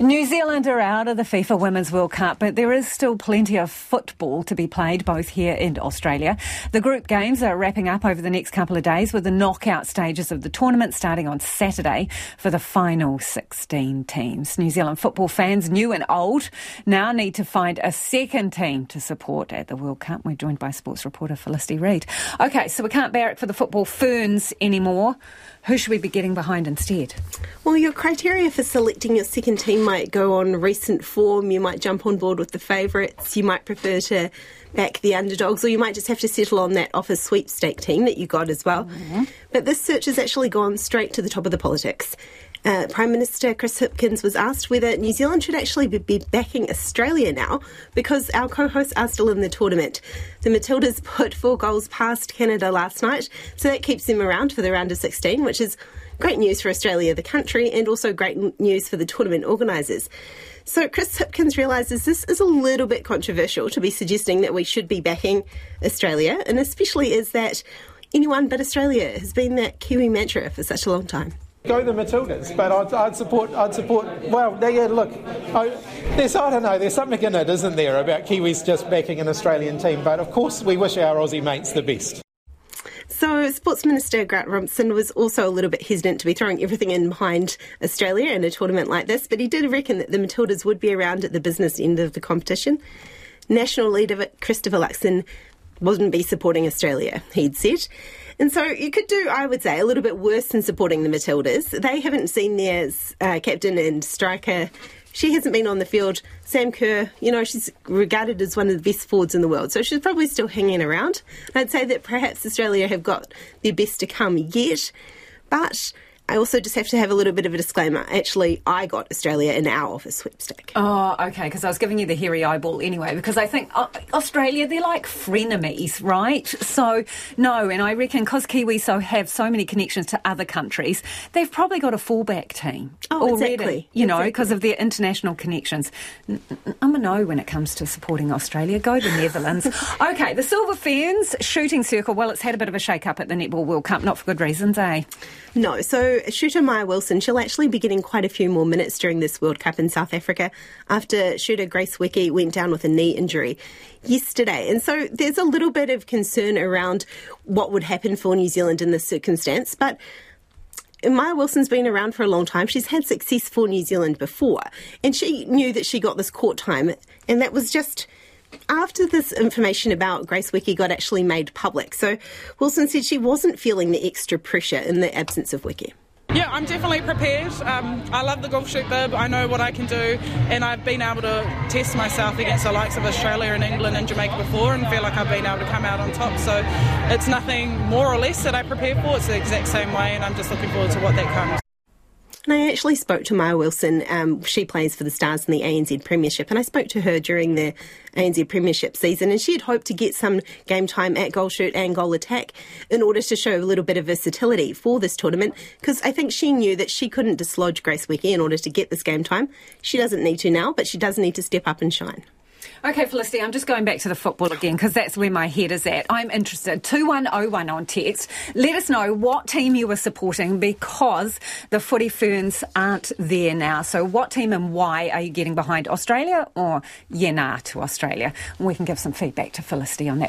New Zealand are out of the FIFA Women's World Cup, but there is still plenty of football to be played both here and Australia. The group games are wrapping up over the next couple of days with the knockout stages of the tournament starting on Saturday for the final 16 teams. New Zealand football fans, new and old, now need to find a second team to support at the World Cup. We're joined by sports reporter Felicity Reid. Okay, so we can't barrack for the football ferns anymore. Who should we be getting behind instead? Well, your criteria for selecting your second team might go on recent form. You might jump on board with the favourites. You might prefer to back the underdogs, or you might just have to settle on that office sweepstake team that you got as well. Mm-hmm. But this search has actually gone straight to the top of the politics. Uh, Prime Minister Chris Hipkins was asked whether New Zealand should actually be backing Australia now because our co hosts are still in the tournament. The Matildas put four goals past Canada last night, so that keeps them around for the round of 16, which is great news for Australia, the country, and also great news for the tournament organisers. So Chris Hipkins realises this is a little bit controversial to be suggesting that we should be backing Australia, and especially as that anyone but Australia has been that Kiwi mantra for such a long time. Go the Matildas, but I'd, I'd, support. I'd support. Well, yeah, look, I, there's I don't know. There's something in it, isn't there, about Kiwis just backing an Australian team? But of course, we wish our Aussie mates the best. So, Sports Minister Grant Robertson was also a little bit hesitant to be throwing everything in behind Australia in a tournament like this, but he did reckon that the Matildas would be around at the business end of the competition. National leader Christopher Luxon wouldn't be supporting Australia, he'd said. And so you could do, I would say, a little bit worse than supporting the Matildas. They haven't seen their uh, captain and striker. She hasn't been on the field. Sam Kerr, you know, she's regarded as one of the best forwards in the world, so she's probably still hanging around. I'd say that perhaps Australia have got their best to come yet, but I also just have to have a little bit of a disclaimer. Actually, I got Australia in our office sweepstake. Oh, okay, because I was giving you the hairy eyeball anyway, because I think uh, Australia, they're like frenemies, right? So, no, and I reckon because Kiwis so have so many connections to other countries, they've probably got a fallback team oh, already, exactly. you know, because exactly. of their international connections. I'm a no when it comes to supporting Australia. Go the Netherlands. okay, the Silver Ferns shooting circle, well, it's had a bit of a shake up at the Netball World Cup, not for good reasons, eh? No, so shooter Maia Wilson, she'll actually be getting quite a few more minutes during this World Cup in South Africa after shooter Grace Nweke went down with a knee injury yesterday. And so there's a little bit of concern around what would happen for New Zealand in this circumstance, but Maia Wilson's been around for a long time. She's had success for New Zealand before, and she knew that she got this court time, and that was just after this information about Grace Nweke got actually made public. So Wilson said she wasn't feeling the extra pressure in the absence of Nweke. Yeah, I'm definitely prepared. Um, I love the goal shoot bib. I know what I can do, and I've been able to test myself against the likes of Australia and England and Jamaica before, and feel like I've been able to come out on top. So it's nothing more or less that I prepare for. It's the exact same way, and I'm just looking forward to what that comes. And I actually spoke to Maia Wilson. Um, she plays for the Stars in the ANZ Premiership, and I spoke to her during the ANZ Premiership season, and she had hoped to get some game time at goal shoot and goal attack in order to show a little bit of versatility for this tournament. Because I think she knew that she couldn't dislodge Grace Nweke in order to get this game time. She doesn't need to now, but she does need to step up and shine. Okay, Felicity, I'm just going back to the football again because that's where my head is at. I'm interested. 2101 on text. Let us know what team you were supporting because the footy ferns aren't there now. So, what team and why are you getting behind Australia or yeah, nah, to Australia? We can give some feedback to Felicity on that one.